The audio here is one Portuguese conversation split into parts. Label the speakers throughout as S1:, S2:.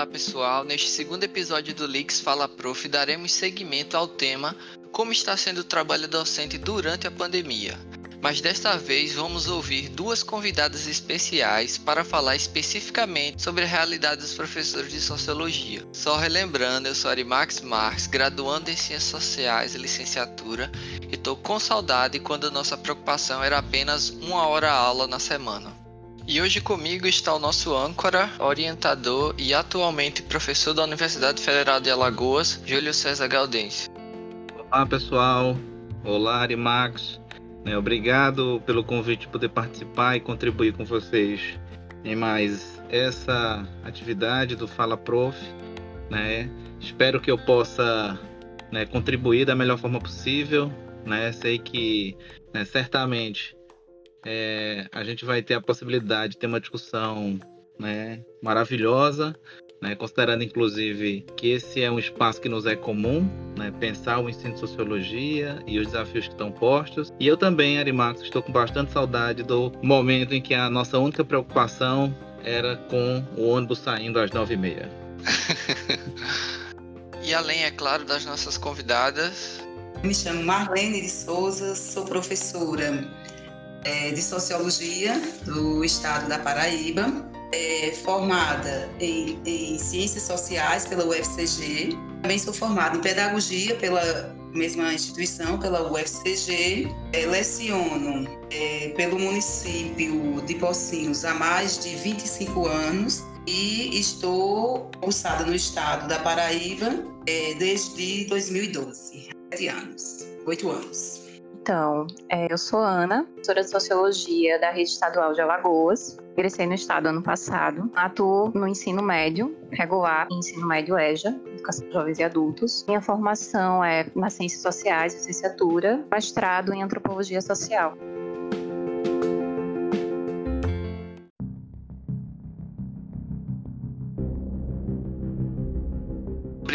S1: Olá pessoal, neste segundo episódio do Leaks Fala Prof daremos seguimento ao tema Como está sendo o trabalho docente durante a pandemia. Mas desta vez vamos ouvir duas convidadas especiais para falar especificamente sobre a realidade dos professores de sociologia. Só relembrando, eu sou Arimax Marques, graduando em Ciências Sociais e licenciatura, e estou com saudade quando nossa preocupação era apenas uma hora aula na semana. E hoje comigo está o nosso âncora, orientador e atualmente professor da Universidade Federal de Alagoas, Júlio César Galdense.
S2: Olá pessoal, olá Arimax, né, obrigado pelo convite de poder participar e contribuir com vocês em mais essa atividade do Fala Prof. Né? Espero que eu possa né, contribuir da melhor forma possível. Né? Sei que né, certamente é, a gente vai ter a possibilidade de ter uma discussão né, maravilhosa, né, considerando inclusive que esse é um espaço que nos é comum, né, pensar o ensino de sociologia e os desafios que estão postos. E eu também, Arimax, estou com bastante saudade do momento em que a nossa única preocupação era com o ônibus saindo às nove e meia.
S1: e além, é claro, das nossas convidadas.
S3: Me chamo Marlene de Souza, sou professora é, de Sociologia do Estado da Paraíba, é, formada em, em, Ciências Sociais pela UFCG. Também sou formada em Pedagogia pela mesma instituição, pela UFCG. É, leciono é, pelo município de Pocinhos há mais de 25 anos e estou cursada no estado da Paraíba é, desde 2012. Sete anos, oito anos.
S4: Então, é, eu sou Ana, professora de Sociologia da Rede Estadual de Alagoas. Ingressei no estado ano passado. Atuo no ensino médio, regular e ensino médio EJA, Educação de Jovens e Adultos. Minha formação é nas Ciências Sociais, licenciatura, mestrado em Antropologia Social.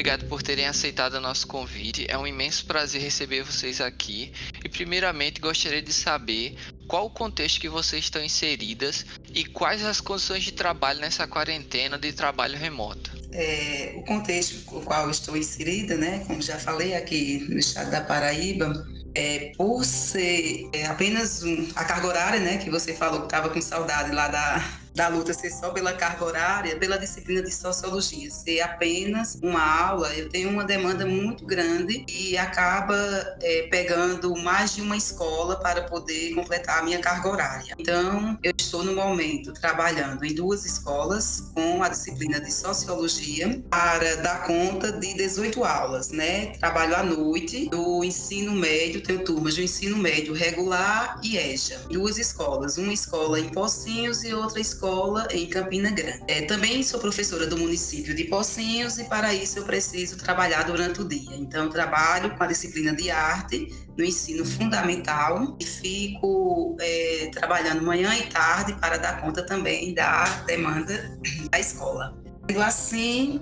S1: Obrigado por terem aceitado o nosso convite. É um imenso prazer receber vocês aqui. E primeiramente gostaria de saber qual o contexto que vocês estão inseridas e quais as condições de trabalho nessa quarentena de trabalho remoto.
S3: É, o contexto no qual estou inserida, né, como já falei aqui no estado da Paraíba, é, por ser é, apenas um, a carga horária, né, que você falou que estava com saudade lá da, da luta ser só pela carga horária, pela disciplina de sociologia, ser apenas uma aula, eu tenho uma demanda muito grande e acaba é, pegando mais de uma escola para poder completar a minha carga horária. Então, eu estou no momento trabalhando em duas escolas com a disciplina de sociologia para dar conta de 18 aulas, né? Trabalho à noite do ensino médio, tenho turmas do ensino médio regular e EJA. Duas escolas, uma escola em Pocinhos e outra escola escola em Campina Grande. É, também sou professora do município de Pocinhos e para isso eu preciso trabalhar durante o dia. Então, trabalho com a disciplina de arte no ensino fundamental e fico é, trabalhando manhã e tarde para dar conta também da demanda da escola. Sendo assim,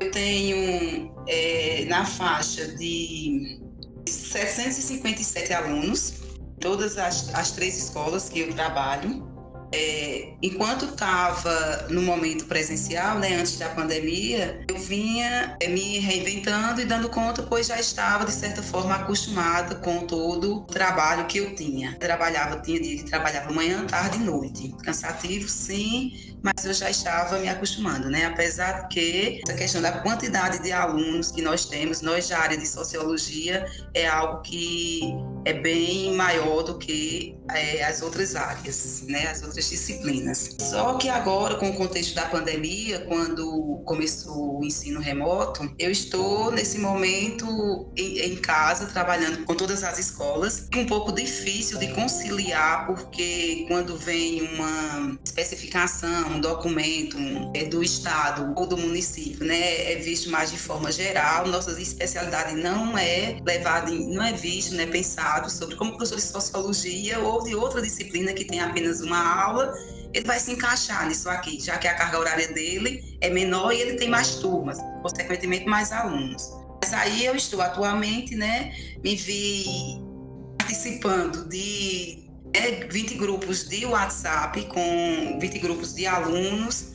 S3: eu tenho é, na faixa de 757 alunos, todas as, as três escolas que eu trabalho é, enquanto estava no momento presencial, né, antes da pandemia, eu vinha é, me reinventando e dando conta, pois já estava, de certa forma, acostumada com todo o trabalho que eu tinha. Trabalhava, tinha dia que trabalhava manhã, tarde e noite. Cansativo, sim, mas eu já estava me acostumando, né? Apesar que essa questão da quantidade de alunos que nós temos, nós da área de sociologia, é algo que é bem maior do que é, as outras áreas, né? As outras disciplinas. Só que agora, com o contexto da pandemia, quando começou o ensino remoto, eu estou nesse momento em, em casa trabalhando com todas as escolas. Um pouco difícil de conciliar, porque quando vem uma especificação um documento é, do Estado ou do município, né, é visto mais de forma geral. Nossa especialidade não é levada, não é visto, né, pensado sobre como professor de sociologia ou de outra disciplina que tem apenas uma aula, ele vai se encaixar nisso aqui, já que a carga horária dele é menor e ele tem mais turmas, consequentemente mais alunos. Mas aí eu estou atualmente, né, me vi participando de é 20 grupos de WhatsApp com 20 grupos de alunos.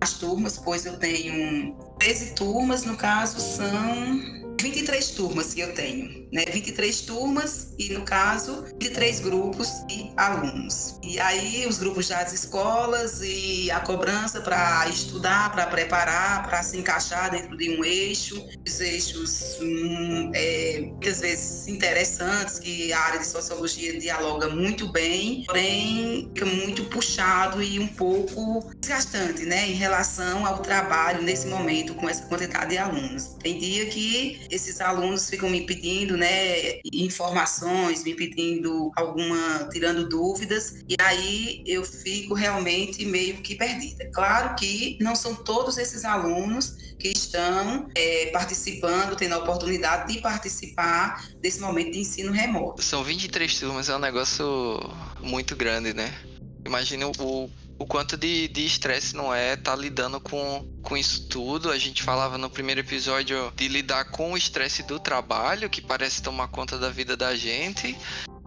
S3: As turmas, pois eu tenho 13 turmas, no caso são 23 turmas que eu tenho, né? 23 turmas e, no caso, 23 grupos de alunos. E aí, os grupos das escolas e a cobrança para estudar, para preparar, para se encaixar dentro de um eixo, os eixos hum, é, muitas vezes interessantes, que a área de sociologia dialoga muito bem, porém fica muito puxado e um pouco desgastante, né? Em relação ao trabalho nesse momento com essa quantidade de alunos. Tem dia que esses alunos ficam me pedindo, né, informações, me pedindo alguma, tirando dúvidas, e aí eu fico realmente meio que perdida. Claro que não são todos esses alunos que estão é, participando, tendo a oportunidade de participar desse momento de ensino remoto.
S1: São 23 turmas, é um negócio muito grande, né? Imagina o o quanto de estresse não é estar tá lidando com, com isso tudo. A gente falava no primeiro episódio de lidar com o estresse do trabalho, que parece tomar conta da vida da gente.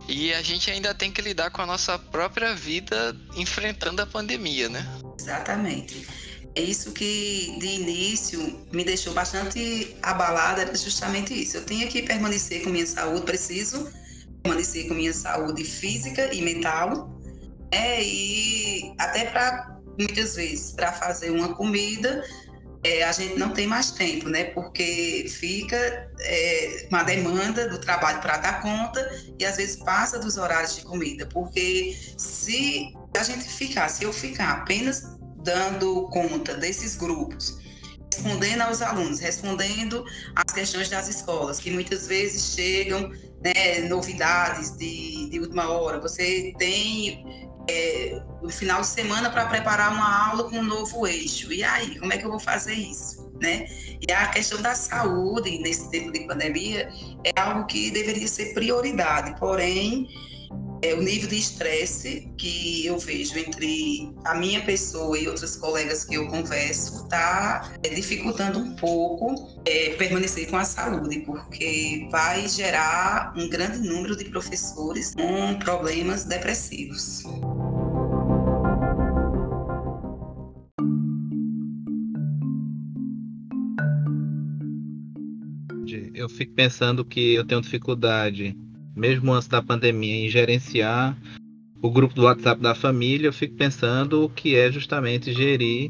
S1: E a gente ainda tem que lidar com a nossa própria vida enfrentando a pandemia, né?
S3: Exatamente. É isso que de início me deixou bastante abalada, era justamente isso. Eu tinha que permanecer com minha saúde, preciso permanecer com minha saúde física e mental é, e até para muitas vezes para fazer uma comida é, a gente não tem mais tempo, né? Porque fica é, uma demanda do trabalho para dar conta e às vezes passa dos horários de comida. Porque se a gente ficar, se eu ficar apenas dando conta desses grupos, respondendo aos alunos, respondendo às questões das escolas, que muitas vezes chegam né, novidades de, de última hora. Você tem é, no final de semana para preparar uma aula com um novo eixo. E aí, como é que eu vou fazer isso? Né? E a questão da saúde nesse tempo de pandemia é algo que deveria ser prioridade, porém, é, o nível de estresse que eu vejo entre a minha pessoa e outras colegas que eu converso está é, dificultando um pouco é, permanecer com a saúde, porque vai gerar um grande número de professores com problemas depressivos.
S2: Eu fico pensando que eu tenho dificuldade, mesmo antes da pandemia, em gerenciar o grupo do WhatsApp da família. Eu fico pensando o que é justamente gerir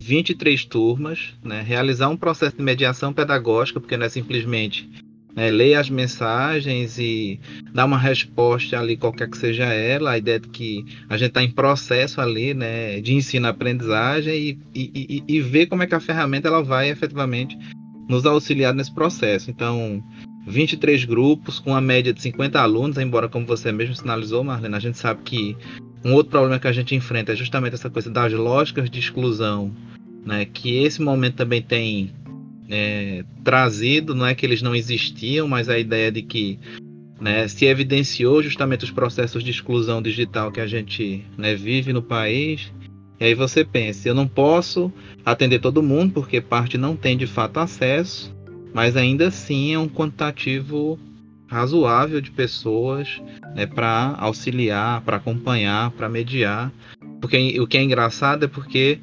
S2: 23 turmas, né, realizar um processo de mediação pedagógica, porque não é simplesmente né, ler as mensagens e dar uma resposta ali, qualquer que seja ela, a ideia de que a gente está em processo ali né, de ensino-aprendizagem e, e, e, ver como é que a ferramenta ela vai efetivamente nos auxiliar nesse processo. Então, 23 grupos com a média de 50 alunos, embora como você mesmo sinalizou, Marlene, a gente sabe que um outro problema que a gente enfrenta é justamente essa coisa das lógicas de exclusão, né, que esse momento também tem é, trazido, não é que eles não existiam, mas a ideia de que né, se evidenciou justamente os processos de exclusão digital que a gente né, vive no país e aí você pensa, eu não posso atender todo mundo porque parte não tem de fato acesso, mas ainda assim é um quantitativo razoável de pessoas né, para auxiliar, para acompanhar, para mediar. Porque o que é engraçado é porque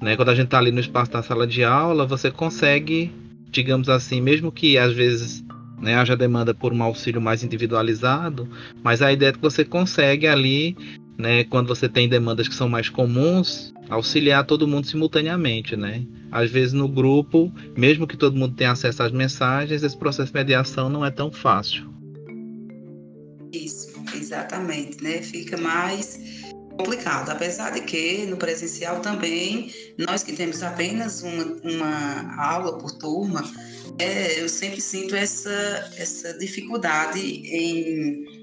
S2: né, quando a gente está ali no espaço da sala de aula, você consegue, digamos assim, mesmo que às vezes né, haja demanda por um auxílio mais individualizado, mas a ideia é que você consegue ali né, quando você tem demandas que são mais comuns, auxiliar todo mundo simultaneamente, né? Às vezes no grupo, mesmo que todo mundo tenha acesso às mensagens, esse processo de mediação não é tão fácil.
S3: Isso, exatamente, né? Fica mais complicado, apesar de que no presencial também, nós que temos apenas uma, uma aula por turma, é, eu sempre sinto essa, essa dificuldade em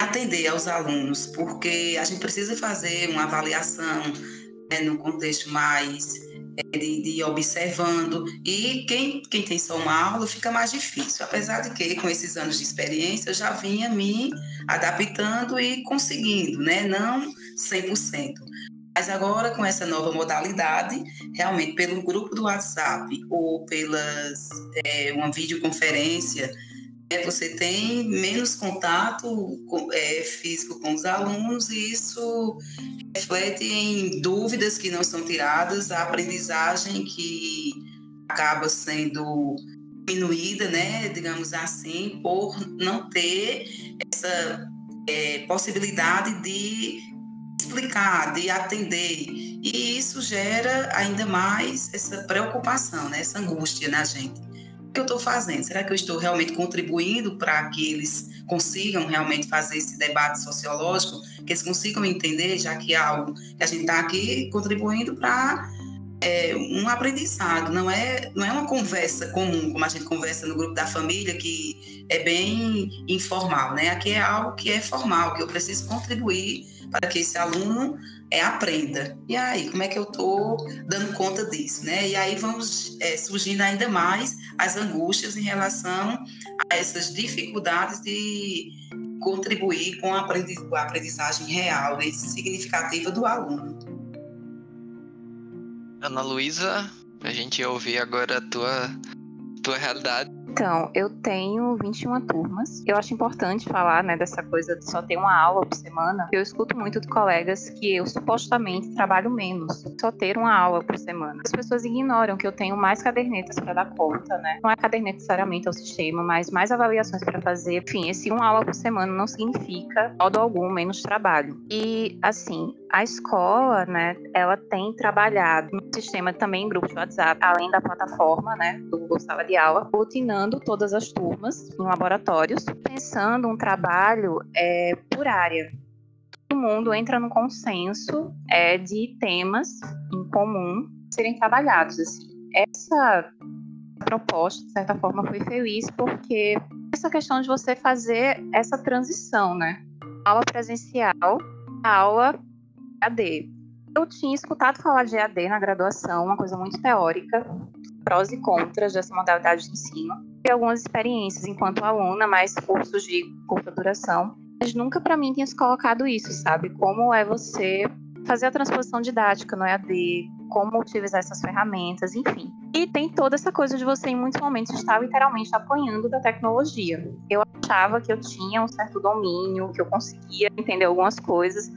S3: atender aos alunos, porque a gente precisa fazer uma avaliação né, no contexto mais é, de, de, observando, e quem, quem tem só uma aula fica mais difícil, apesar de que com esses anos de experiência eu já vinha me adaptando e conseguindo, né? não 100%. Mas agora, com essa nova modalidade, realmente pelo grupo do WhatsApp ou pelas é, uma videoconferência, você tem menos contato é, físico com os alunos e isso reflete em dúvidas que não são tiradas, a aprendizagem que acaba sendo diminuída, né, digamos assim, por não ter essa é, possibilidade de explicar, de atender. E isso gera ainda mais essa preocupação, né, essa angústia na gente. Que eu estou fazendo? Será que eu estou realmente contribuindo para que eles consigam realmente fazer esse debate sociológico, que eles consigam entender, já que é algo que a gente está aqui contribuindo para é, um aprendizado, não é, não é uma conversa comum, como a gente conversa no grupo da família, que é bem informal, né? Aqui é algo que é formal, que eu preciso contribuir para que esse aluno é, aprenda. E aí, como é que eu estou dando conta disso, né? E aí vamos é, surgindo ainda mais as angústias em relação a essas dificuldades de contribuir com a aprendizagem real e significativa do aluno.
S1: Ana Luísa, a gente ouvir agora a tua, tua realidade.
S4: Então, eu tenho 21 turmas. Eu acho importante falar, né, dessa coisa de só ter uma aula por semana. Eu escuto muito de colegas que eu supostamente trabalho menos, só ter uma aula por semana. As pessoas ignoram que eu tenho mais cadernetas para dar conta, né? Não é caderneta necessariamente ao sistema, mas mais avaliações para fazer. Enfim, esse uma aula por semana não significa, modo algum, menos trabalho. E, assim, a escola, né, ela tem trabalhado no sistema também em de WhatsApp, além da plataforma, né, do Sala de Aula, rotinando todas as turmas em laboratórios, pensando um trabalho é, por área. Todo mundo entra no consenso é, de temas em comum serem trabalhados. Assim. Essa proposta, de certa forma, foi feliz porque essa questão de você fazer essa transição, né? Aula presencial, aula EAD. Eu tinha escutado falar de EAD na graduação, uma coisa muito teórica, prós e contras dessa modalidade de ensino. Algumas experiências enquanto aluna, mais cursos de curta duração, mas nunca para mim tinha se colocado isso, sabe? Como é você fazer a transposição didática no EAD, como utilizar essas ferramentas, enfim. E tem toda essa coisa de você, em muitos momentos, estar literalmente apanhando da tecnologia. Eu achava que eu tinha um certo domínio, que eu conseguia entender algumas coisas,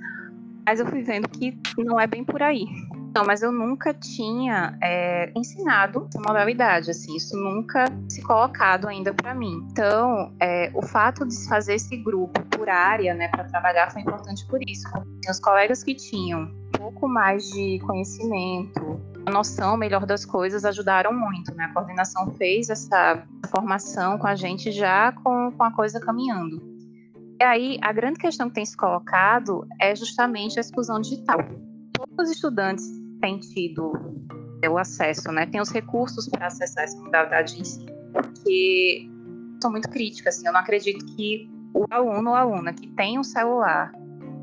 S4: mas eu fui vendo que não é bem por aí. Não, mas eu nunca tinha é, ensinado essa modalidade, assim, isso nunca se colocado ainda para mim. Então, é, o fato de fazer esse grupo por área, né, para trabalhar foi importante por isso. Os colegas que tinham um pouco mais de conhecimento, a noção melhor das coisas ajudaram muito, né? A coordenação fez essa formação com a gente já com, com a coisa caminhando. E aí, a grande questão que tem se colocado é justamente a exclusão digital. Todos os estudantes têm tido o acesso, né? Tem os recursos para acessar essa modalidade de ensino, porque sou muito crítica, assim, eu não acredito que o aluno ou aluna que tem um celular,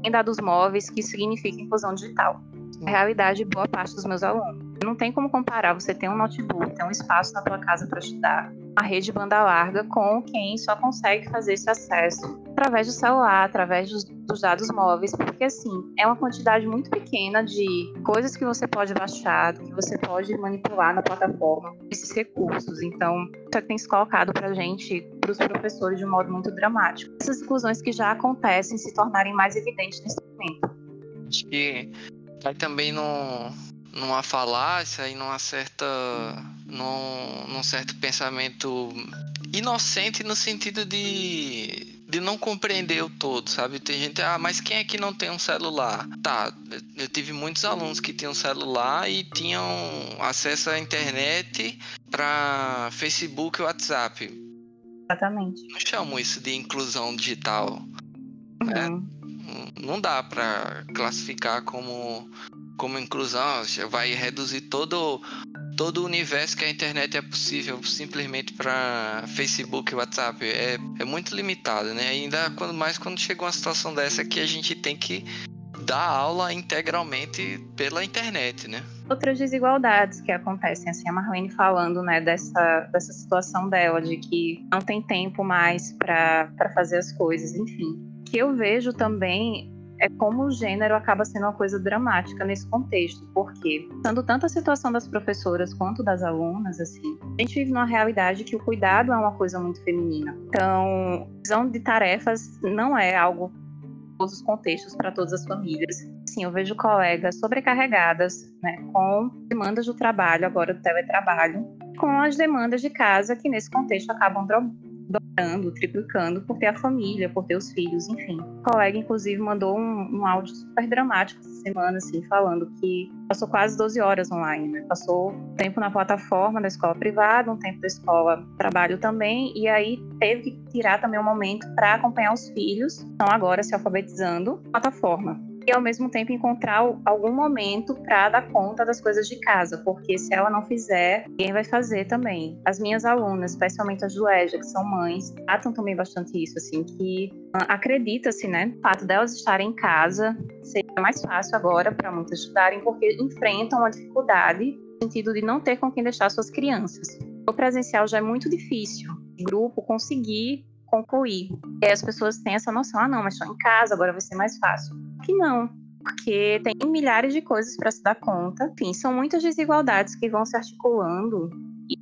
S4: tem dados móveis, que significa inclusão digital. É a realidade de boa parte dos meus alunos. Não tem como comparar você ter um notebook, ter um espaço na tua casa para estudar, uma rede banda larga com quem só consegue fazer esse acesso através do celular, através dos, dos, dados móveis, porque assim, é uma quantidade muito pequena de coisas que você pode baixar, que você pode manipular na plataforma, esses recursos. Então, isso é tem se colocado para gente, para os professores, de um modo muito dramático. Essas inclusões que já acontecem se tornarem mais evidentes nesse momento.
S1: Acho que vai também no numa falácia e numa certa num, num certo pensamento inocente no sentido de de não compreender o todo, sabe? Tem gente, ah, mas quem é que não tem um celular? Tá, eu tive muitos alunos que tinham celular e tinham acesso à internet para Facebook e WhatsApp.
S4: Exatamente.
S1: Não chamo isso de inclusão digital. Né? Uhum. Né? Não dá para classificar como como inclusão, vai reduzir todo, todo o universo que a internet é possível simplesmente para Facebook WhatsApp. É, é muito limitado, né? Ainda quando mais quando chega uma situação dessa que a gente tem que dar aula integralmente pela internet, né?
S4: Outras desigualdades que acontecem, assim, a Marlene falando, né, dessa, dessa situação dela, de que não tem tempo mais para fazer as coisas, enfim. Que eu vejo também é como o gênero acaba sendo uma coisa dramática nesse contexto, porque, tanto tanto a situação das professoras quanto das alunas, assim, a gente vive numa realidade que o cuidado é uma coisa muito feminina. Então, visão de tarefas não é algo todos os contextos para todas as famílias. Sim, eu vejo colegas sobrecarregadas, né, com demandas do trabalho, agora do teletrabalho, com as demandas de casa que nesse contexto acabam dobrando, triplicando por ter a família, por ter os filhos, enfim. O colega, inclusive, mandou um, um áudio super dramático essa semana, assim, falando que passou quase 12 horas online, né? Passou tempo na plataforma da escola privada, um tempo da escola trabalho também, e aí teve que tirar também um momento para acompanhar os filhos, estão agora se alfabetizando, plataforma e ao mesmo tempo encontrar algum momento para dar conta das coisas de casa, porque se ela não fizer, quem vai fazer também? As minhas alunas, especialmente as do EJA, que são mães, tratam também bastante isso, assim, que ah, acredita-se, né, o fato delas estarem em casa seria mais fácil agora para muitas estudarem, porque enfrentam uma dificuldade no sentido de não ter com quem deixar suas crianças. O presencial já é muito difícil, grupo conseguir concluir. E aí as pessoas têm essa noção, ah, não, mas estou em casa, agora vai ser mais fácil. Que não, porque tem milhares de coisas para se dar conta. Enfim, são muitas desigualdades que vão se articulando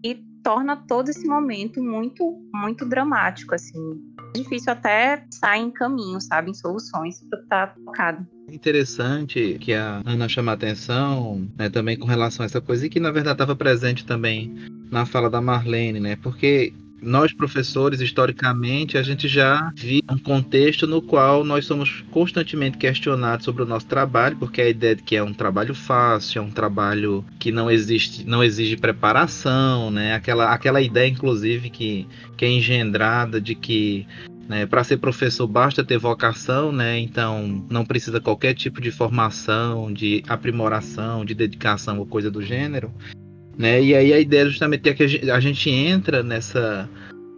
S4: e torna todo esse momento muito, muito dramático, assim. É difícil até sair em caminho, sabe, em soluções para estar tá tocado.
S2: Interessante que a Ana chama a atenção, né, também com relação a essa coisa e que na verdade estava presente também na fala da Marlene, né? Porque nós professores, historicamente, a gente já viu um contexto no qual nós somos constantemente questionados sobre o nosso trabalho, porque a ideia de que é um trabalho fácil, é um trabalho que não existe, não exige preparação, né? Aquela, aquela ideia, inclusive, que, que é engendrada de que né, para ser professor basta ter vocação, né? Então não precisa qualquer tipo de formação, de aprimoração, de dedicação ou coisa do gênero. Né? E aí a ideia justamente é que a gente, entra nessa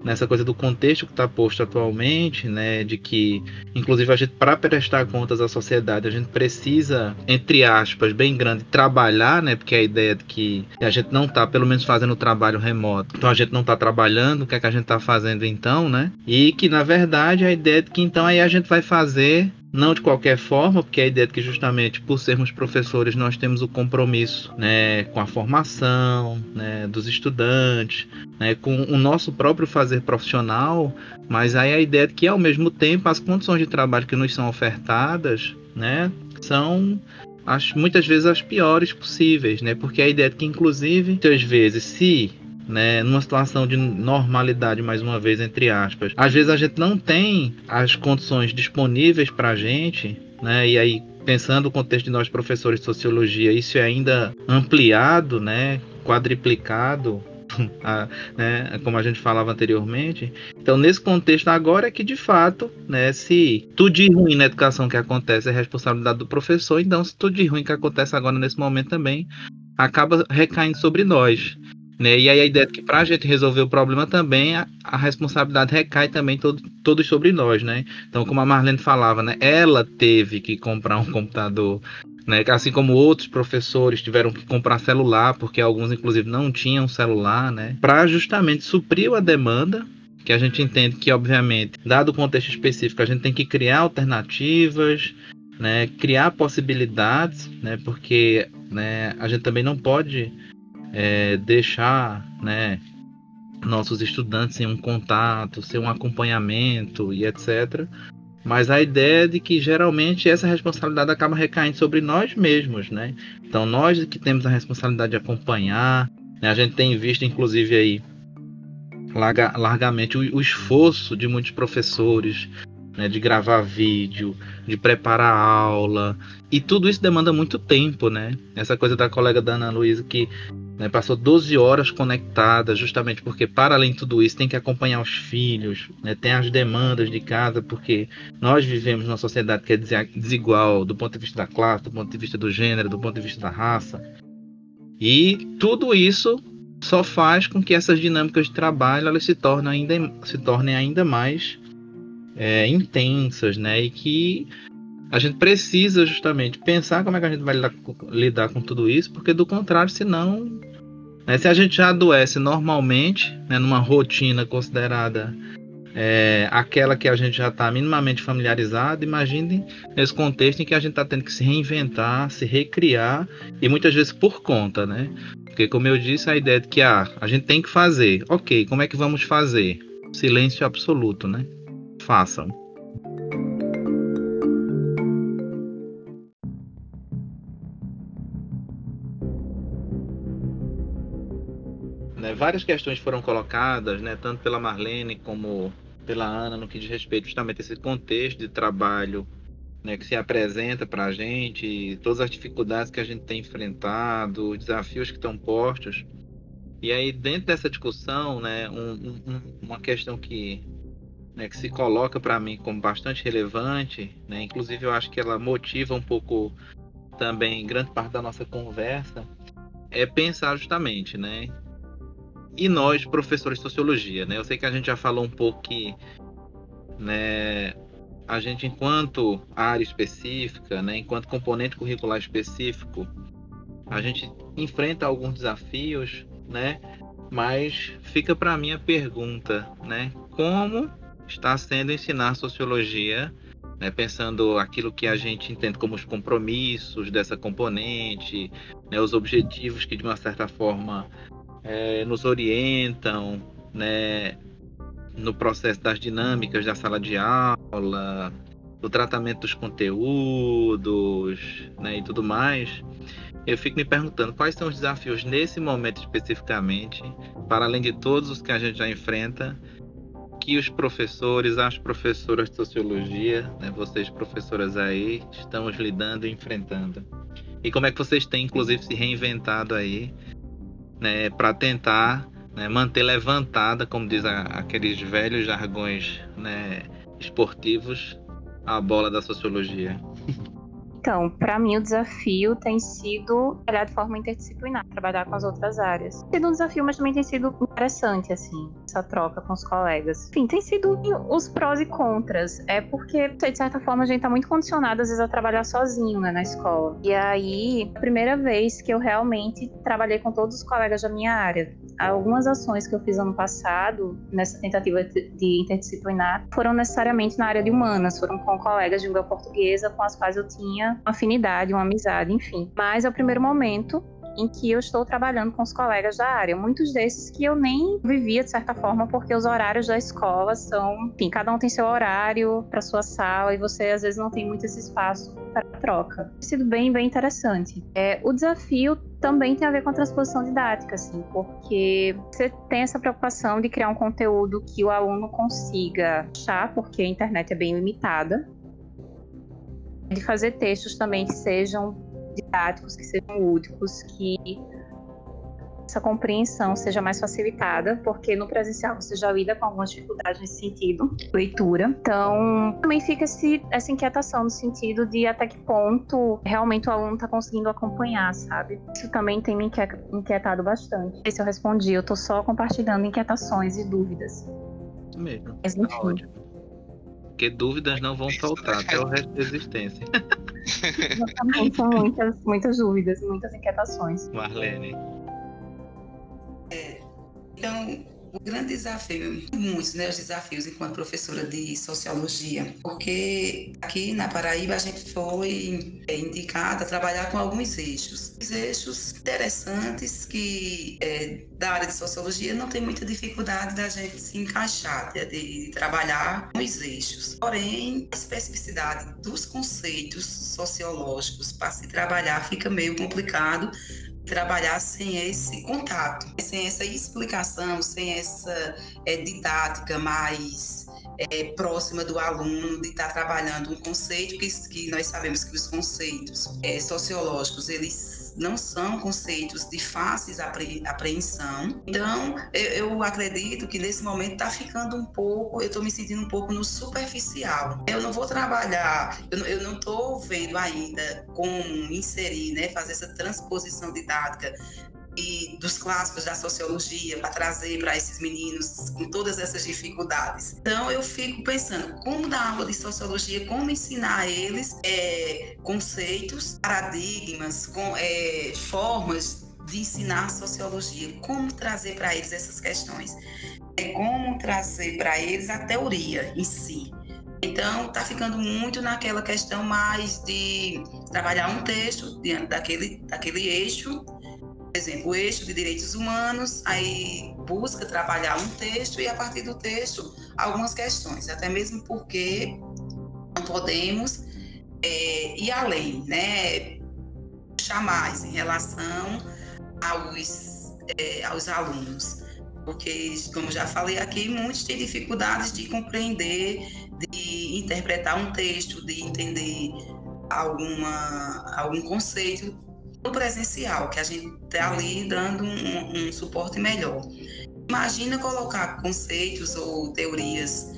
S2: nessa coisa do contexto que está posto atualmente, né, de que, inclusive, a gente para prestar contas à sociedade, a gente precisa, entre aspas, bem grande, trabalhar, né, porque a ideia de que a gente não está, pelo menos, fazendo trabalho remoto, então a gente não está trabalhando, o que é que a gente está fazendo então, né, e que na verdade a ideia de que então aí a gente vai fazer não de qualquer forma, porque a ideia é que justamente por sermos professores nós temos o compromisso né, com a formação né, dos estudantes, né, com o nosso próprio fazer profissional, mas aí a ideia é que ao mesmo tempo as condições de trabalho que nos são ofertadas né, são as, muitas vezes as piores possíveis, né, porque a ideia é que inclusive muitas vezes se né, numa situação de normalidade, mais uma vez, entre aspas. Às vezes a gente não tem as condições disponíveis para a gente, né, e aí pensando no contexto de nós professores de sociologia, isso é ainda ampliado, né, quadriplicado, a, né, como a gente falava anteriormente. Então, nesse contexto agora é que de fato, né, se tudo de ruim na educação que acontece é responsabilidade do professor, então se tudo de ruim que acontece agora nesse momento também acaba recaindo sobre nós. Né? E aí a ideia é que para a gente resolver o problema também, a, a responsabilidade recai também todo, todos sobre nós, né? Então, como a Marlene falava, né? Ela teve que comprar um computador, né? Assim como outros professores tiveram que comprar celular, porque alguns inclusive não tinham celular, né? Para justamente suprir a demanda que a gente entende que, obviamente, dado o contexto específico, a gente tem que criar alternativas, né, criar possibilidades, né, porque né, a gente também não pode é, deixar né, nossos estudantes em um contato, ser um acompanhamento e etc. Mas a ideia é de que geralmente essa responsabilidade acaba recaindo sobre nós mesmos, né? Então nós que temos a responsabilidade de acompanhar, né? a gente tem visto inclusive aí larga, largamente o, o esforço de muitos professores né, de gravar vídeo, de preparar aula, e tudo isso demanda muito tempo, né? Essa coisa da colega da Ana Luísa que né, passou 12 horas conectada, justamente porque, para além de tudo isso, tem que acompanhar os filhos, né, tem as demandas de casa, porque nós vivemos numa sociedade que é desigual do ponto de vista da classe, do ponto de vista do gênero, do ponto de vista da raça. E tudo isso só faz com que essas dinâmicas de trabalho elas se tornem ainda, se tornem ainda mais é, intensas, né? E que a gente precisa justamente pensar como é que a gente vai lidar, lidar com tudo isso, porque do contrário, senão, né, se a gente já adoece normalmente, né, numa rotina considerada é, aquela que a gente já está minimamente familiarizado, imagine nesse contexto em que a gente está tendo que se reinventar, se recriar e muitas vezes por conta, né? Porque, como eu disse, a ideia de que ah, a gente tem que fazer. Ok, como é que vamos fazer? Silêncio absoluto, né? Façam. Várias questões foram colocadas, né, tanto pela Marlene como pela Ana, no que diz respeito justamente a esse contexto de trabalho né, que se apresenta para a gente, todas as dificuldades que a gente tem enfrentado, os desafios que estão postos. E aí, dentro dessa discussão, né, um, um, uma questão que, né, que se coloca para mim como bastante relevante, né, inclusive eu acho que ela motiva um pouco também grande parte da nossa conversa, é pensar justamente, né, e nós, professores de sociologia, né, eu sei que a gente já falou um pouco que, né, a gente, enquanto área específica, né, enquanto componente curricular específico, a gente enfrenta alguns desafios, né? Mas fica para mim a pergunta, né? Como está sendo ensinar sociologia, né? Pensando aquilo que a gente entende como os compromissos dessa componente, né? Os objetivos que de uma certa forma é, nos orientam, né? no processo das dinâmicas da sala de aula, do tratamento dos conteúdos né, e tudo mais, eu fico me perguntando quais são os desafios nesse momento especificamente, para além de todos os que a gente já enfrenta, que os professores, as professoras de sociologia, né, vocês professoras aí, estamos lidando e enfrentando. E como é que vocês têm, inclusive, se reinventado aí né, para tentar né, manter levantada, como diz a, aqueles velhos jargões né, esportivos, a bola da sociologia.
S4: Então, para mim o desafio tem sido trabalhar de forma interdisciplinar, trabalhar com as outras áreas. Tem sido um desafio, mas também tem sido interessante, assim, essa troca com os colegas. Enfim, tem sido os prós e contras. É porque, de certa forma, a gente tá muito condicionado, às vezes, a trabalhar sozinho, né, na escola. E aí, a primeira vez que eu realmente trabalhei com todos os colegas da minha área. Algumas ações que eu fiz ano passado, nessa tentativa de interdisciplinar, foram necessariamente na área de humanas, foram com colegas de língua portuguesa com as quais eu tinha uma afinidade, uma amizade, enfim. Mas é o primeiro momento em que eu estou trabalhando com os colegas da área. Muitos desses que eu nem vivia de certa forma, porque os horários da escola são, enfim, cada um tem seu horário para sua sala e você às vezes não tem muito esse espaço para troca. Tem sido bem, bem interessante. É, o desafio também tem a ver com a transposição didática, assim, porque você tem essa preocupação de criar um conteúdo que o aluno consiga achar, porque a internet é bem limitada, de fazer textos também que sejam didáticos, que sejam lúdicos, que essa compreensão seja mais facilitada, porque no presencial você já lida com algumas dificuldades nesse sentido, leitura. Então, também fica esse, essa inquietação no sentido de até que ponto realmente o aluno está conseguindo acompanhar, sabe? Isso também tem me inquietado bastante. Não sei se eu respondi, eu estou só compartilhando inquietações e dúvidas.
S2: Mesmo. Mas, tá enfim. Tá porque dúvidas não vão faltar até o resto da existência.
S4: Exatamente, são muitas, muitas dúvidas, muitas inquietações.
S2: Marlene.
S3: É, então, o grande desafio, muitos, né, os desafios enquanto professora de sociologia, porque aqui na Paraíba a gente foi é, indicada a trabalhar com alguns eixos. Os eixos interessantes que é, da área de sociologia não tem muita dificuldade da gente se encaixar, de, de trabalhar com os eixos. Porém, a especificidade dos conceitos sociológicos para se trabalhar fica meio complicado trabalhar sem esse contato, sem essa explicação, sem essa é, didática mais é, próxima do aluno, de estar tá trabalhando um conceito que, que nós sabemos que os conceitos é, sociológicos, eles não são conceitos de fácil apreensão. Então, eu, eu acredito que nesse momento está ficando um pouco, eu estou me sentindo um pouco no superficial. Eu não vou trabalhar, eu, eu não estou vendo ainda como inserir, né, fazer essa transposição didática e dos clássicos da sociologia para trazer para esses meninos com todas essas dificuldades. Então eu fico pensando como dar aula de sociologia, como ensinar a eles é, conceitos, paradigmas, com, é, formas de ensinar sociologia, como trazer para eles essas questões. é como trazer para eles a teoria em si. Então, está ficando muito naquela questão mais de trabalhar um texto diante daquele, daquele eixo, por exemplo, o eixo de direitos humanos, aí busca trabalhar um texto e, a partir do texto, algumas questões, até mesmo porque não podemos é, ir além, né? Chamar em relação aos, é, aos alunos porque, como já falei aqui, muitos têm dificuldades de compreender, de interpretar um texto, de entender alguma, algum conceito no presencial, que a gente está ali dando um, um, suporte melhor. Imagina colocar conceitos ou teorias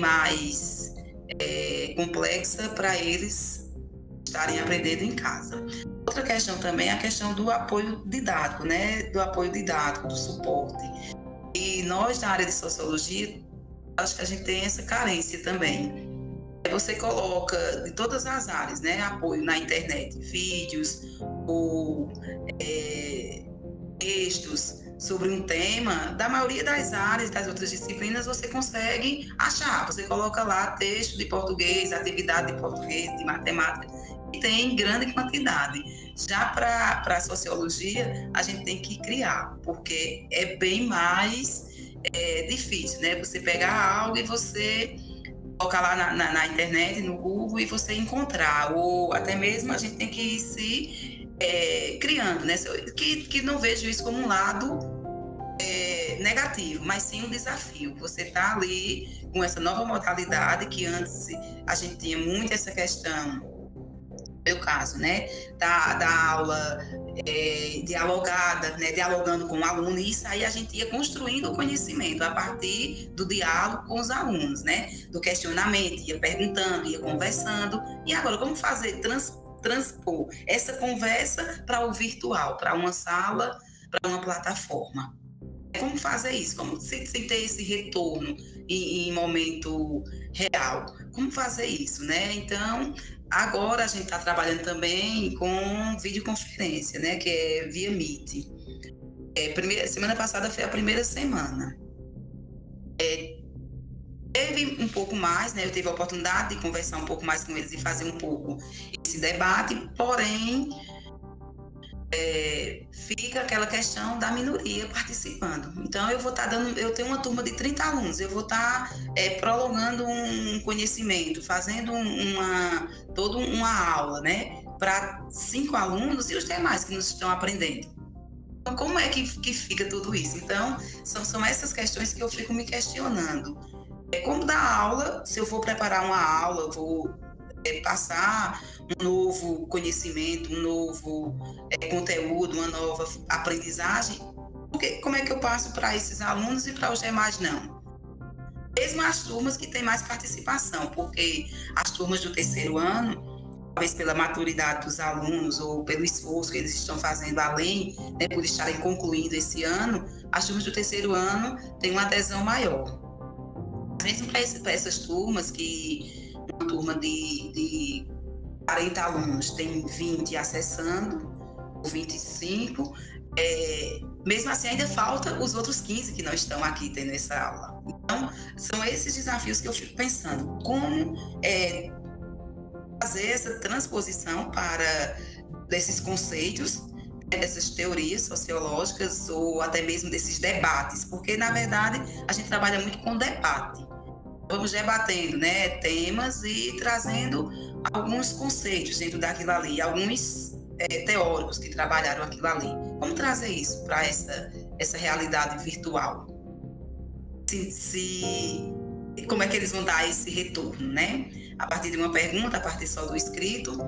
S3: mais é, complexa para eles estarem aprendendo em casa. Outra questão também é a questão do apoio didático, né? Do apoio didático, do suporte. E nós, na área de sociologia, acho que a gente tem essa carência também. Você coloca de todas as áreas, né? Apoio na internet, vídeos ou é, textos sobre um tema, da maioria das áreas, das outras disciplinas, você consegue achar. Você coloca lá texto de português, atividade de português, de matemática, e tem grande quantidade. Já para a sociologia, a gente tem que criar, porque é bem mais é, difícil, né? Você pegar algo e você colocar lá na, na, na, internet, no Google, e você encontrar, ou até mesmo a gente tem que ir se é, criando, né? Que, que não vejo isso como um lado é, negativo, mas sim um desafio. Você está ali com essa nova modalidade que antes a gente tinha muito essa questão meu caso, né, da, da aula é, dialogada, né, dialogando com o aluno, e isso aí a gente ia construindo o conhecimento a partir do diálogo com os alunos, né, do questionamento, ia perguntando, ia conversando, e agora como fazer, trans, transpor essa conversa para o virtual, para uma sala, para uma plataforma. Como fazer isso? Como sem, sem ter esse retorno em, em momento real? Como fazer isso, né? Então, Agora a gente está trabalhando também com videoconferência, né? Que é via Meet. É, primeira, semana passada foi a primeira semana. É, teve um pouco mais, né? Eu tive a oportunidade de conversar um pouco mais com eles e fazer um pouco esse debate, porém é, fica aquela questão da minoria participando. Então, eu vou estar tá dando, eu tenho uma turma de 30 alunos, eu vou estar tá, é, prolongando um conhecimento, fazendo uma, toda uma aula, né, para cinco alunos e os demais que nos estão aprendendo. Então, como é que, que fica tudo isso? Então, são, são essas questões que eu fico me questionando. É como dar aula, se eu vou preparar uma aula, vou é, passar um novo conhecimento, um novo é, conteúdo, uma nova aprendizagem, porque, como é que eu passo para esses alunos e para os demais não? Mesmo as turmas que têm mais participação, porque as turmas do terceiro ano, talvez pela maturidade dos alunos ou pelo esforço que eles estão fazendo além, né, por estarem concluindo esse ano, as turmas do terceiro ano têm uma adesão maior. Mesmo para essas turmas que uma turma de, de 40 alunos tem 20 acessando, ou 25, é, mesmo assim ainda falta os outros 15 que não estão aqui tendo essa aula. Então, são esses desafios que eu fico pensando. Como é, fazer essa transposição para desses conceitos, né, dessas teorias sociológicas ou até mesmo desses debates, porque na verdade a gente trabalha muito com debate vamos debatendo né, temas e trazendo alguns conceitos dentro daquilo ali, alguns é, teóricos que trabalharam aquilo ali. Como trazer isso para essa, essa realidade virtual? Se, se, como é que eles vão dar esse retorno, né? A partir de uma pergunta, a partir só do escrito,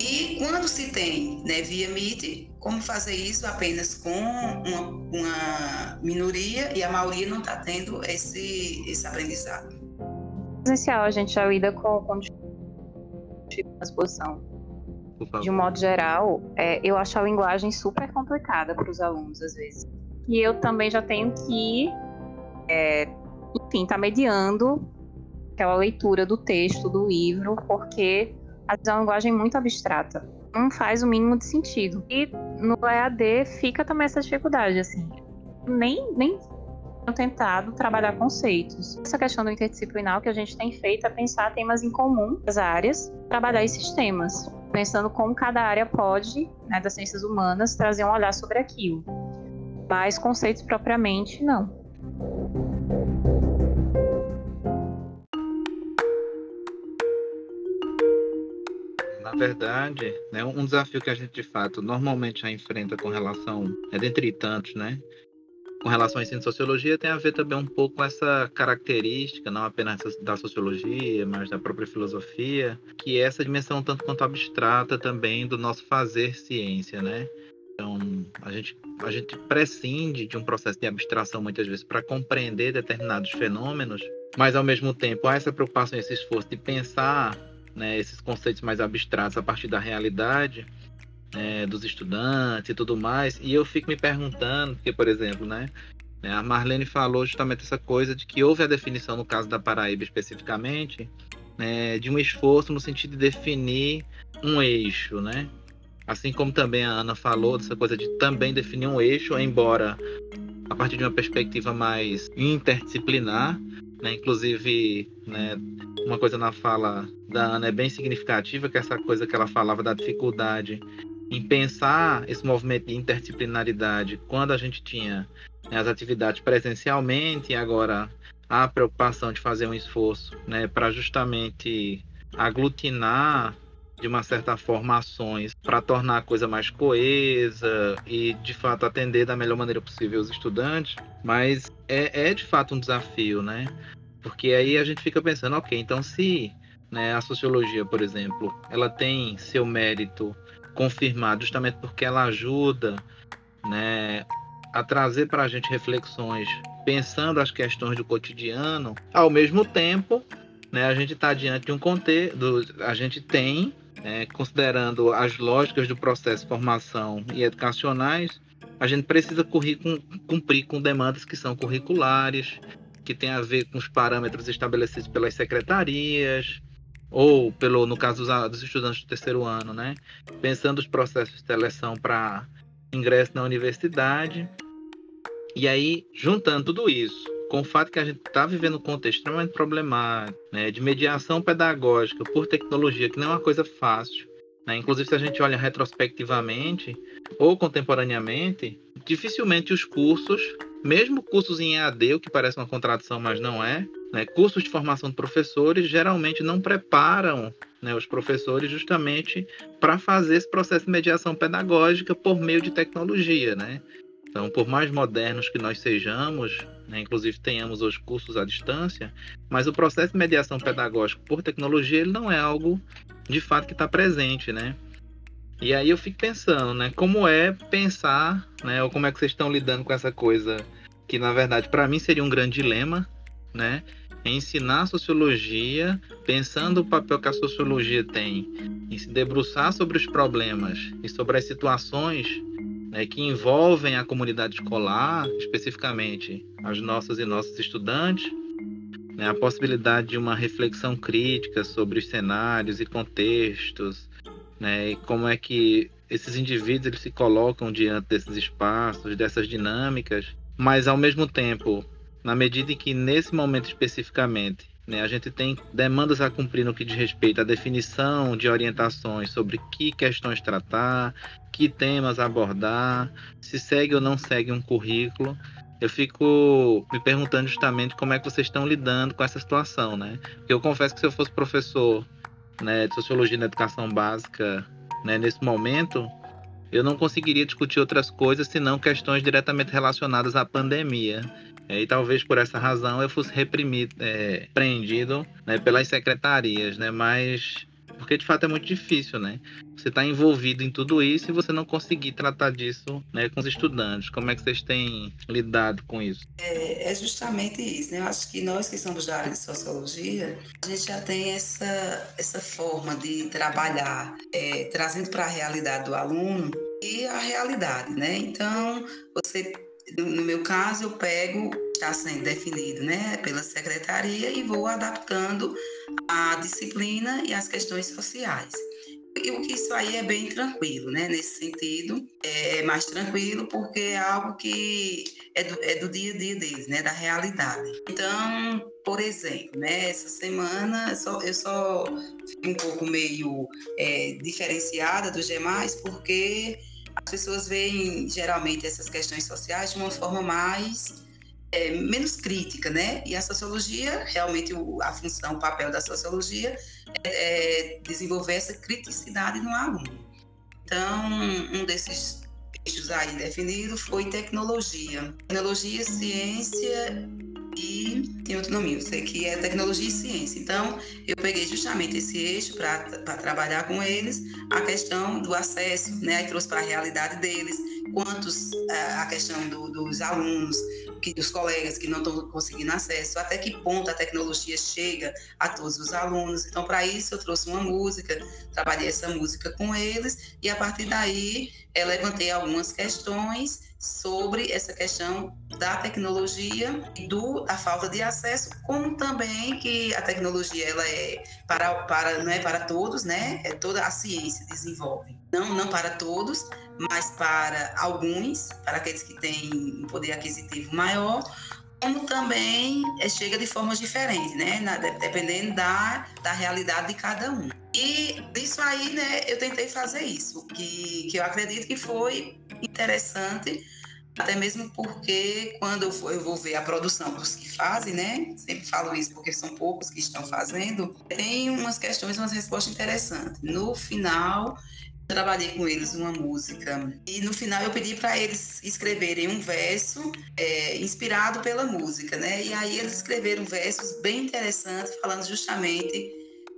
S3: e quando se tem né, via Meet, como fazer isso apenas com uma, uma minoria e a maioria não está tendo esse, esse aprendizado?
S4: Presencial, a gente já lida com, com transposição. De um modo geral, é, eu acho a linguagem super complicada para os alunos, às vezes. E eu também já tenho que, é, enfim, estar tá mediando aquela leitura do texto, do livro, porque é uma linguagem muito abstrata. Não faz o mínimo de sentido. E no EAD fica também essa dificuldade, assim. Nem, nem tentado trabalhar conceitos. Essa questão do interdisciplinar, que a gente tem feito é pensar temas em comum das áreas, trabalhar esses temas, pensando como cada área pode, né, das ciências humanas, trazer um olhar sobre aquilo. Mas conceitos propriamente, não.
S2: Verdade, né, um desafio que a gente de fato normalmente já enfrenta com relação, é dentre tantos, né? Com relação ao ensino de sociologia, tem a ver também um pouco com essa característica, não apenas da sociologia, mas da própria filosofia, que é essa dimensão tanto quanto abstrata também do nosso fazer ciência, né? Então, a gente, a gente prescinde de um processo de abstração muitas vezes para compreender determinados fenômenos, mas ao mesmo tempo há essa preocupação, esse esforço de pensar né, esses conceitos mais abstratos a partir da realidade né, dos estudantes e tudo mais. E eu fico me perguntando, porque, por exemplo, né, né, a Marlene falou justamente essa coisa de que houve a definição, no caso da Paraíba especificamente, né, de um esforço no sentido de definir um eixo, né? Assim como também a Ana falou dessa coisa de também definir um eixo, embora a partir de uma perspectiva mais interdisciplinar, né? Inclusive, né, uma coisa na fala da Ana é bem significativa, que é essa coisa que ela falava da dificuldade em pensar esse movimento de interdisciplinaridade quando a gente tinha né, as atividades presencialmente e agora a preocupação de fazer um esforço né, para justamente aglutinar de uma certa forma ações para tornar a coisa mais coesa e de fato atender da melhor maneira possível os estudantes, mas é, é de fato um desafio, né? Porque aí a gente fica pensando, ok, então se né, a sociologia, por exemplo, ela tem seu mérito confirmado justamente porque ela ajuda né, a trazer para a gente reflexões pensando as questões do cotidiano, ao mesmo tempo, né, a gente está diante de um contexto, a gente tem é, considerando as lógicas do processo de formação e educacionais, a gente precisa cumprir com demandas que são curriculares, que tem a ver com os parâmetros estabelecidos pelas secretarias, ou pelo no caso dos, dos estudantes do terceiro ano, né? Pensando os processos de seleção para ingresso na universidade. E aí, juntando tudo isso com o fato que a gente está vivendo um contexto extremamente problemático, né, de mediação pedagógica por tecnologia, que não é uma coisa fácil. Né? Inclusive, se a gente olha retrospectivamente ou contemporaneamente, dificilmente os cursos, mesmo cursos em EAD, o que parece uma contradição, mas não é, né? cursos de formação de professores geralmente não preparam né, os professores justamente para fazer esse processo de mediação pedagógica por meio de tecnologia, né? Então, por mais modernos que nós sejamos, né, inclusive tenhamos hoje cursos à distância, mas o processo de mediação pedagógica por tecnologia ele não é algo de fato que está presente, né? E aí eu fico pensando, né, como é pensar, né, ou como é que vocês estão lidando com essa coisa que na verdade para mim seria um grande dilema, né? Ensinar sociologia, pensando o papel que a sociologia tem em se debruçar sobre os problemas e sobre as situações né, que envolvem a comunidade escolar, especificamente as nossas e nossos estudantes, né, a possibilidade de uma reflexão crítica sobre os cenários e contextos, né, e como é que esses indivíduos eles se colocam diante desses espaços, dessas dinâmicas, mas ao mesmo tempo, na medida em que nesse momento especificamente né, a gente tem demandas a cumprir no que diz respeito à definição de orientações sobre que questões tratar, que temas abordar, se segue ou não segue um currículo. Eu fico me perguntando justamente como é que vocês estão lidando com essa situação, né? Porque eu confesso que se eu fosse professor né, de sociologia na educação básica né, nesse momento, eu não conseguiria discutir outras coisas senão questões diretamente relacionadas à pandemia. É, e talvez por essa razão eu fosse reprimido, é, prendido né, pelas secretarias, né? Mas porque de fato é muito difícil, né? Você está envolvido em tudo isso e você não conseguir tratar disso né, com os estudantes. Como é que vocês têm lidado com isso?
S3: É, é justamente isso, né? Eu acho que nós que somos da área de sociologia, a gente já tem essa, essa forma de trabalhar, é, trazendo para a realidade do aluno e a realidade, né? Então, você no meu caso, eu pego, está sendo definido né, pela secretaria e vou adaptando a disciplina e as questões sociais. o que isso aí é bem tranquilo, né? Nesse sentido, é mais tranquilo porque é algo que é do, é do dia a dia deles, né? Da realidade. Então, por exemplo, né? Essa semana eu só, eu só fiquei um pouco meio é, diferenciada dos demais porque as pessoas veem geralmente essas questões sociais de uma forma mais é, menos crítica, né? E a sociologia, realmente o, a função, o papel da sociologia é, é desenvolver essa criticidade no aluno. Então, um desses eixos aí definido foi tecnologia. Tecnologia, ciência e tem outro nome, sei que é tecnologia e ciência. Então, eu peguei justamente esse eixo para trabalhar com eles a questão do acesso, né? Aí trouxe para a realidade deles, quantos a questão do, dos alunos, que, dos colegas que não estão conseguindo acesso, até que ponto a tecnologia chega a todos os alunos. Então, para isso, eu trouxe uma música, trabalhei essa música com eles e a partir daí eu levantei algumas questões sobre essa questão da tecnologia e do falta de acesso, como também que a tecnologia ela é para, para não é para todos, né? É toda a ciência desenvolve. Não não para todos, mas para alguns, para aqueles que têm um poder aquisitivo maior, como também é, chega de formas diferentes, né? Na, dependendo da, da realidade de cada um. E disso aí, né, eu tentei fazer isso, que, que eu acredito que foi interessante, até mesmo porque quando eu, for, eu vou ver a produção dos que fazem, né, sempre falo isso porque são poucos que estão fazendo, tem umas questões, umas respostas interessantes. No final, trabalhei com eles uma música e no final eu pedi para eles escreverem um verso é, inspirado pela música, né? E aí eles escreveram versos bem interessantes falando justamente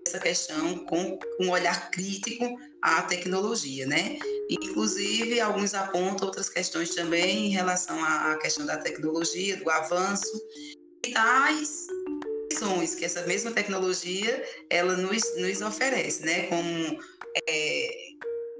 S3: essa questão com um olhar crítico à tecnologia, né? Inclusive alguns apontam outras questões também em relação à questão da tecnologia, do avanço e das opções que essa mesma tecnologia ela nos, nos oferece, né? Como é,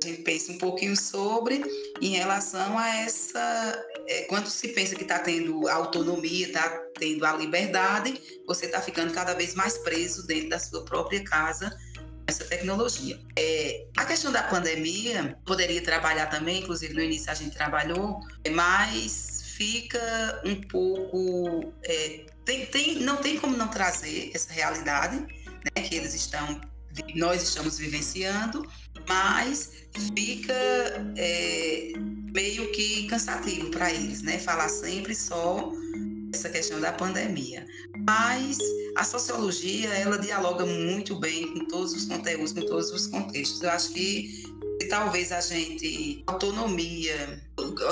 S3: gente pensa um pouquinho sobre em relação a essa. É, quando se pensa que está tendo autonomia, está tendo a liberdade, você está ficando cada vez mais preso dentro da sua própria casa essa tecnologia. É, a questão da pandemia, poderia trabalhar também, inclusive no início a gente trabalhou, mas fica um pouco. É, tem, tem, não tem como não trazer essa realidade né, que eles estão, nós estamos vivenciando, mas fica é, meio que cansativo para eles, né? Falar sempre só essa questão da pandemia. Mas a sociologia, ela dialoga muito bem com todos os conteúdos, com todos os contextos. Eu acho que talvez a gente autonomia,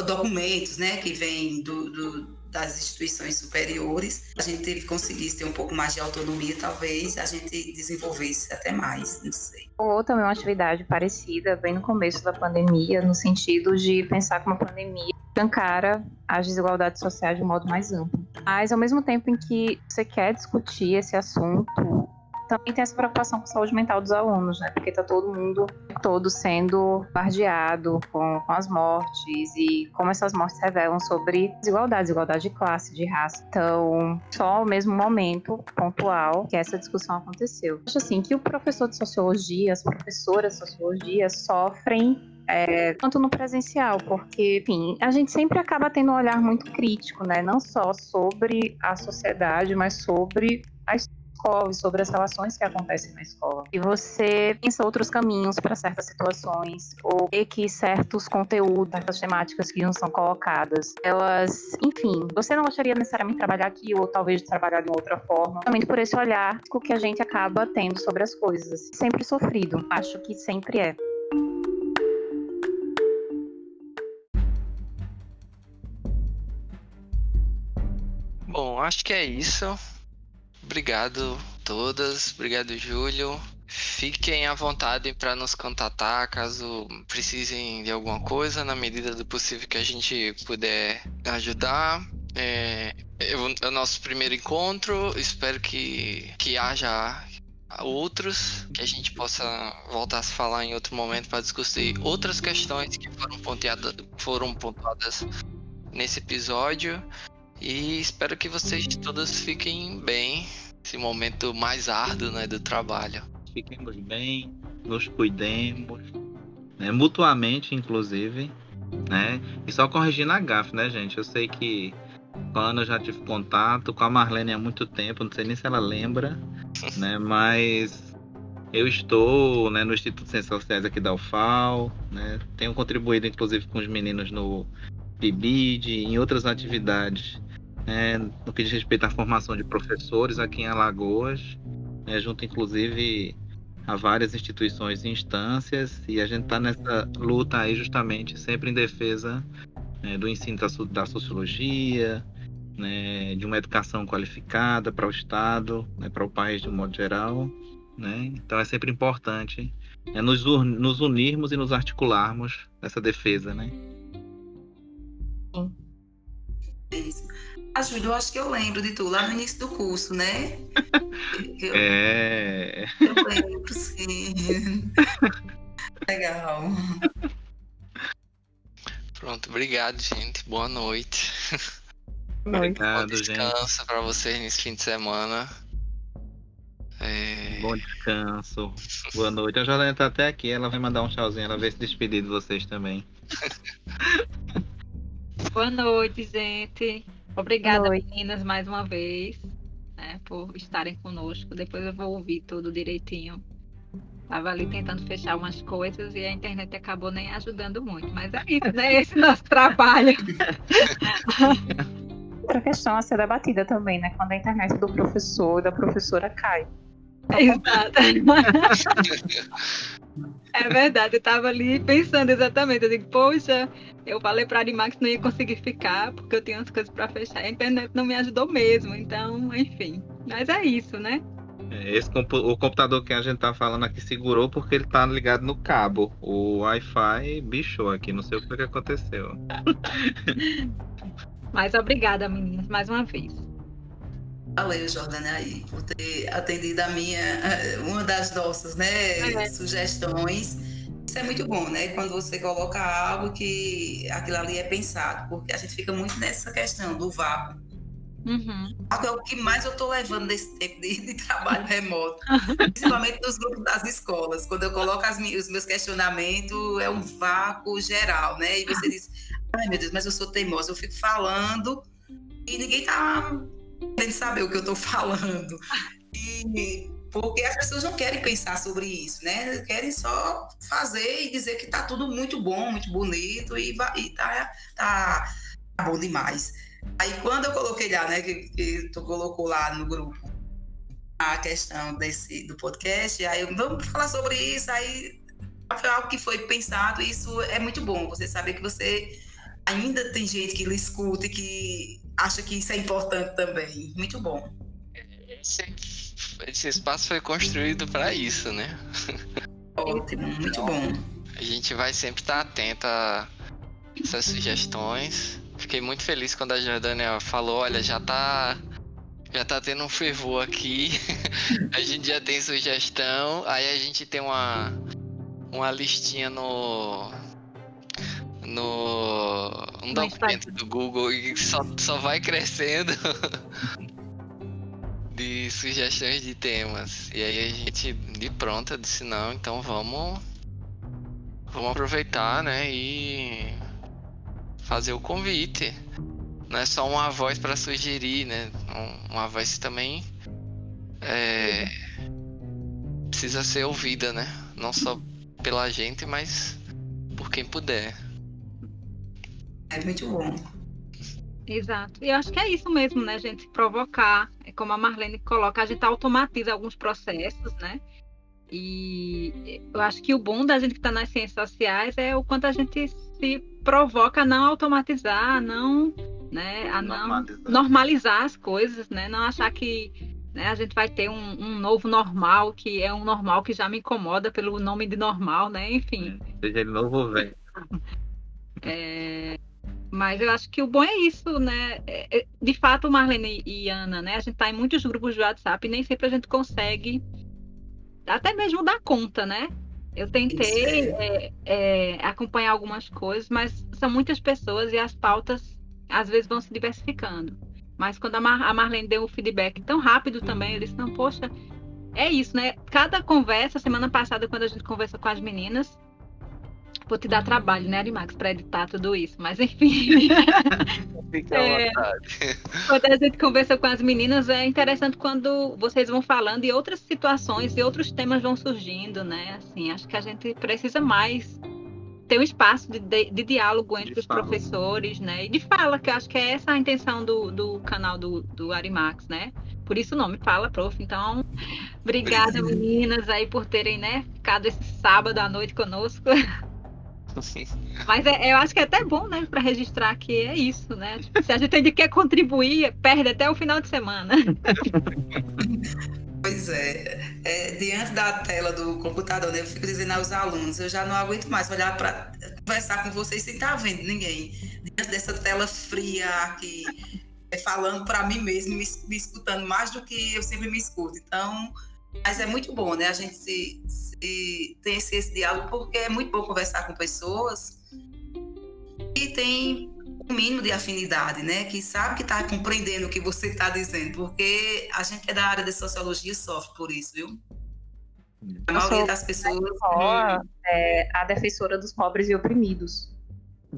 S3: documentos, né, que vêm do, do das instituições superiores, a gente conseguisse ter um pouco mais de autonomia, talvez a gente desenvolvesse até mais, não sei.
S4: Ou também uma atividade parecida, bem no começo da pandemia, no sentido de pensar que uma pandemia encara as desigualdades sociais de um modo mais amplo. Mas, ao mesmo tempo em que você quer discutir esse assunto, também tem essa preocupação com a saúde mental dos alunos, né? Porque tá todo mundo todo sendo bardeado com, com as mortes e como essas mortes revelam sobre desigualdade, desigualdade de classe, de raça. Então, só o mesmo momento pontual que essa discussão aconteceu. Acho assim que o professor de sociologia, as professoras de sociologia sofrem é, quanto no presencial, porque, enfim, a gente sempre acaba tendo um olhar muito crítico, né? Não só sobre a sociedade, mas sobre a história escola e sobre as relações que acontecem na escola. E você pensa outros caminhos para certas situações, ou vê que certos conteúdos, certas temáticas que não são colocadas, elas, enfim, você não gostaria necessariamente de trabalhar aqui, ou talvez de trabalhar de outra forma, também por esse olhar que a gente acaba tendo sobre as coisas. Sempre sofrido, acho que sempre é.
S1: Bom, acho que é isso. Obrigado todas, obrigado Júlio. Fiquem à vontade para nos contatar caso precisem de alguma coisa, na medida do possível que a gente puder ajudar. É, é o nosso primeiro encontro, espero que, que haja outros, que a gente possa voltar a se falar em outro momento para discutir outras questões que foram, ponteadas, foram pontuadas nesse episódio. E espero que vocês todos fiquem bem. Esse momento mais árduo né, do trabalho.
S2: Fiquemos bem. nos cuidemos, né? mutuamente, inclusive, né? E só corrigindo a gafe, né, gente? Eu sei que com a Ana eu já tive contato, com a Marlene há muito tempo, não sei nem se ela lembra, né? Mas eu estou né, no Instituto de Ciências Sociais aqui da UFAL, né? Tenho contribuído, inclusive, com os meninos no PIBID, em outras atividades, né, no que diz respeito à formação de professores aqui em Alagoas, né, junto, inclusive, a várias instituições e instâncias, e a gente está nessa luta aí justamente sempre em defesa né, do ensino da, da sociologia, né, de uma educação qualificada para o Estado, né, para o país de um modo geral. Então é sempre importante nos, nos, unirmos e nos articularmos nessa defesa. Né?
S3: Isso. Ajuda, eu acho que eu lembro de tu, lá no início do curso, né?
S2: Eu, é.
S3: Eu lembro, sim. Legal.
S1: Pronto, obrigado, gente. Boa noite.
S2: Obrigado,
S1: Bom descanso para vocês nesse fim de semana.
S2: É... Bom descanso. Boa noite. A Jordânia tá até aqui. Ela vai mandar um tchauzinho. Ela vai se despedir de vocês também.
S5: Boa noite, gente. Obrigada, noite. meninas, mais uma vez, né, por estarem conosco. Depois eu vou ouvir tudo direitinho. Tava ali tentando fechar umas coisas e a internet acabou nem ajudando muito. Mas é isso, né? Esse nosso trabalho.
S4: Outra questão a ser debatida também, né? Quando a internet do professor e da professora cai.
S5: Exato. é verdade, eu tava ali pensando exatamente. Eu digo, poxa, eu falei para Animax que não ia conseguir ficar, porque eu tinha umas coisas para fechar. A internet não me ajudou mesmo, então, enfim. Mas é isso, né?
S2: É, esse o computador que a gente tá falando aqui segurou porque ele tá ligado no cabo. O Wi-Fi bichou aqui, não sei o que aconteceu.
S5: Mas obrigada, meninas, mais uma vez.
S3: Valeu, Jordana, aí, por ter atendido a minha, eh, uma das nossas né, é. sugestões. Isso é muito bom, né? Quando você coloca algo que aquilo ali é pensado, porque a gente fica muito nessa questão do vácuo. Uhum. É o que mais eu estou levando nesse tempo de, de trabalho remoto, principalmente nos grupos das escolas. Quando eu coloco os meus questionamentos, é um vácuo geral, né? E você diz, ai meu Deus, mas eu sou teimosa, eu fico falando e ninguém está querendo saber o que eu estou falando. E porque as pessoas não querem pensar sobre isso, né? Querem só fazer e dizer que tá tudo muito bom, muito bonito e, e tá, tá, bom demais. Aí quando eu coloquei lá, né, que, que tu colocou lá no grupo a questão desse do podcast, aí vamos falar sobre isso, aí foi algo que foi pensado e isso é muito bom, você saber que você ainda tem gente que lhe escuta e que acha que isso é importante também. Muito bom.
S1: Esse, esse espaço foi construído para isso, né?
S3: Ótimo, muito bom.
S1: A gente vai sempre estar atento a essas sugestões. Fiquei muito feliz quando a Jordânia falou, olha, já tá já tá tendo um fervor aqui. a gente já tem sugestão, aí a gente tem uma uma listinha no no no documento do Google e só, só vai crescendo de sugestões de temas. E aí a gente de pronto disse não, então vamos vamos aproveitar, né, e fazer o convite. Não é só uma voz para sugerir, né? Uma voz também é, precisa ser ouvida, né? Não só pela gente, mas por quem puder.
S3: É muito bom.
S5: Exato. E eu acho que é isso mesmo, né, gente? Provocar, é como a Marlene coloca, a gente automatiza alguns processos, né? E eu acho que o bom da gente que está nas ciências sociais é o quanto a gente se provoca a não automatizar, a não, né, a não normalizar, normalizar as coisas, né? Não achar que né, a gente vai ter um, um, novo normal, que é um normal que já me incomoda pelo nome de normal, né? Enfim.
S2: É, seja ele novo ou velho.
S5: É, mas eu acho que o bom é isso, né? É, é, de fato, Marlene e Ana, né? A gente está em muitos grupos de WhatsApp e nem sempre a gente consegue até mesmo dar conta, né? Eu tentei é, é, acompanhar algumas coisas, mas são muitas pessoas e as pautas às vezes vão se diversificando. Mas quando a, Mar a Marlene deu o feedback tão rápido também, eu disse, não, poxa, é isso, né? Cada conversa, semana passada, quando a gente conversa com as meninas, vou te dar trabalho, né, Arimax, para editar tudo isso, mas enfim.
S1: Fica é,
S5: quando a gente conversa com as meninas, é interessante quando vocês vão falando e outras situações e outros temas vão surgindo, né? Assim, acho que a gente precisa mais ter um espaço de, de, de diálogo entre de os fala. professores, né? E de fala, que eu acho que é essa a intenção do, do canal do, do Arimax, né? Por isso o nome Fala Prof. Então, obrigada, meninas, aí por terem, né, ficado esse sábado à noite conosco. Mas é, eu acho que é até bom, né, para registrar que é isso, né? Se a gente quer contribuir, perde até o final de semana.
S3: Pois é. é. Diante da tela do computador, né, eu fico dizendo aos alunos, eu já não aguento mais olhar para conversar com vocês sem estar vendo ninguém. Diante dessa tela fria aqui, é, falando para mim mesmo, me, me, escutando mais do que eu sempre me escuto. Então, mas é muito bom, né? A gente se, se tem esse, esse diálogo, porque é muito bom conversar com pessoas que tem um mínimo de afinidade, né? Que sabe que está compreendendo o que você está dizendo, porque a gente é da área de sociologia e sofre por isso, viu? A maioria das pessoas.
S4: Só, é, a defensora dos pobres e oprimidos.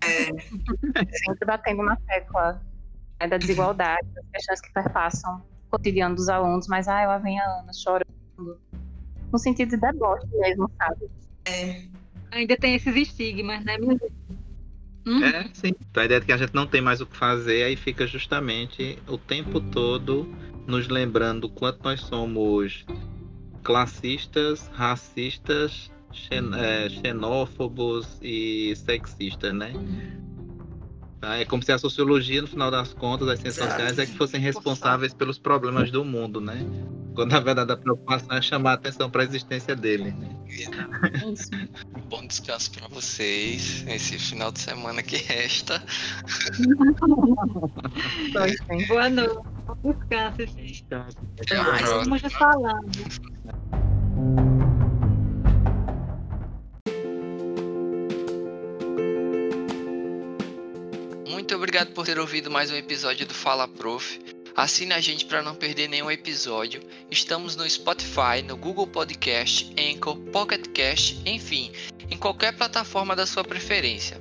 S3: É.
S4: Sempre batendo na tecla né, da desigualdade, das questões que perpassam o cotidiano dos alunos, mas ah, lá vem a Ana chorando. No sentido de deboche mesmo, sabe?
S3: É.
S5: Ainda tem esses estigmas, né?
S2: Hum? É, sim. Então a ideia de que a gente não tem mais o que fazer, aí fica justamente o tempo todo nos lembrando quanto nós somos classistas, racistas, xen é, xenófobos e sexistas, né? Tá? É como se a sociologia, no final das contas, as ciências sociais, é que fossem responsáveis pelos problemas do mundo, né? Quando na verdade a preocupação é chamar a atenção para a existência dele. Né?
S1: Bom descanso para vocês esse final de semana que resta.
S5: Boa noite. Descanse, gente. Vamos falando.
S1: Muito obrigado por ter ouvido mais um episódio do Fala Prof. Assine a gente para não perder nenhum episódio. Estamos no Spotify, no Google Podcast, Anchor, Pocket Cast, enfim, em qualquer plataforma da sua preferência.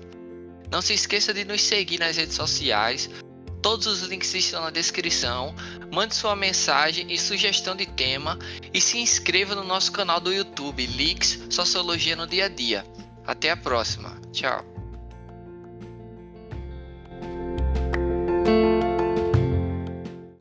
S1: Não se esqueça de nos seguir nas redes sociais. Todos os links estão na descrição. Mande sua mensagem e sugestão de tema e se inscreva no nosso canal do YouTube, Leaks Sociologia no Dia a Dia. Até a próxima. Tchau.